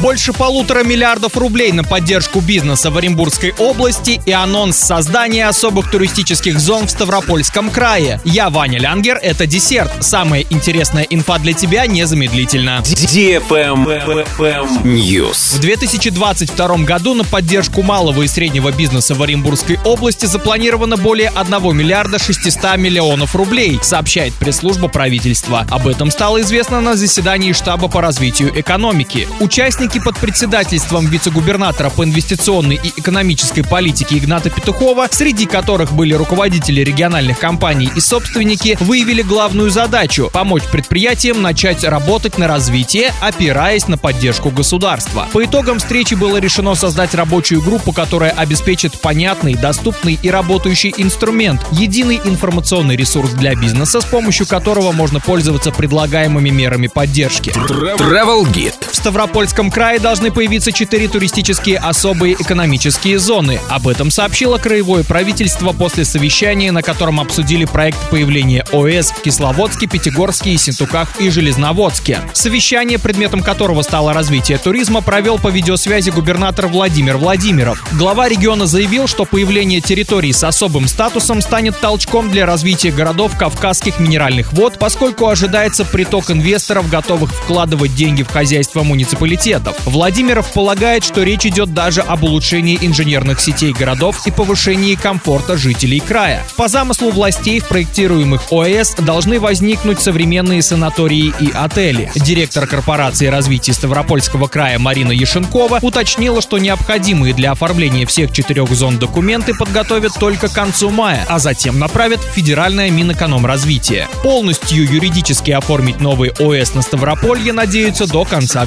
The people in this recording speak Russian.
Больше полутора миллиардов рублей на поддержку бизнеса в Оренбургской области и анонс создания особых туристических зон в Ставропольском крае. Я Ваня Лянгер, это десерт. Самая интересная инфа для тебя незамедлительно. News. В 2022 году на поддержку малого и среднего бизнеса в Оренбургской области запланировано более 1 миллиарда 600 миллионов рублей, сообщает пресс-служба правительства. Об этом стало известно на заседании штаба по развитию экономики. Участники под председательством вице-губернатора по инвестиционной и экономической политике Игната Петухова, среди которых были руководители региональных компаний и собственники, выявили главную задачу – помочь предприятиям начать работать на развитие, опираясь на поддержку государства. По итогам встречи было решено создать рабочую группу, которая обеспечит понятный, доступный и работающий инструмент, единый информационный ресурс для бизнеса, с помощью которого можно пользоваться предлагаемыми мерами поддержки. Travel Guide. Ставропольском крае должны появиться четыре туристические особые экономические зоны. Об этом сообщило краевое правительство после совещания, на котором обсудили проект появления ОС в Кисловодске, Пятигорске, Синтуках и Железноводске. Совещание, предметом которого стало развитие туризма, провел по видеосвязи губернатор Владимир Владимиров. Глава региона заявил, что появление территорий с особым статусом станет толчком для развития городов Кавказских минеральных вод, поскольку ожидается приток инвесторов, готовых вкладывать деньги в хозяйство муниципалитетов. Владимиров полагает, что речь идет даже об улучшении инженерных сетей городов и повышении комфорта жителей края. По замыслу властей в проектируемых ОС должны возникнуть современные санатории и отели. Директор корпорации развития Ставропольского края Марина Ешенкова уточнила, что необходимые для оформления всех четырех зон документы подготовят только к концу мая, а затем направят в Федеральное Минэкономразвитие. Полностью юридически оформить новый ОС на Ставрополье надеются до конца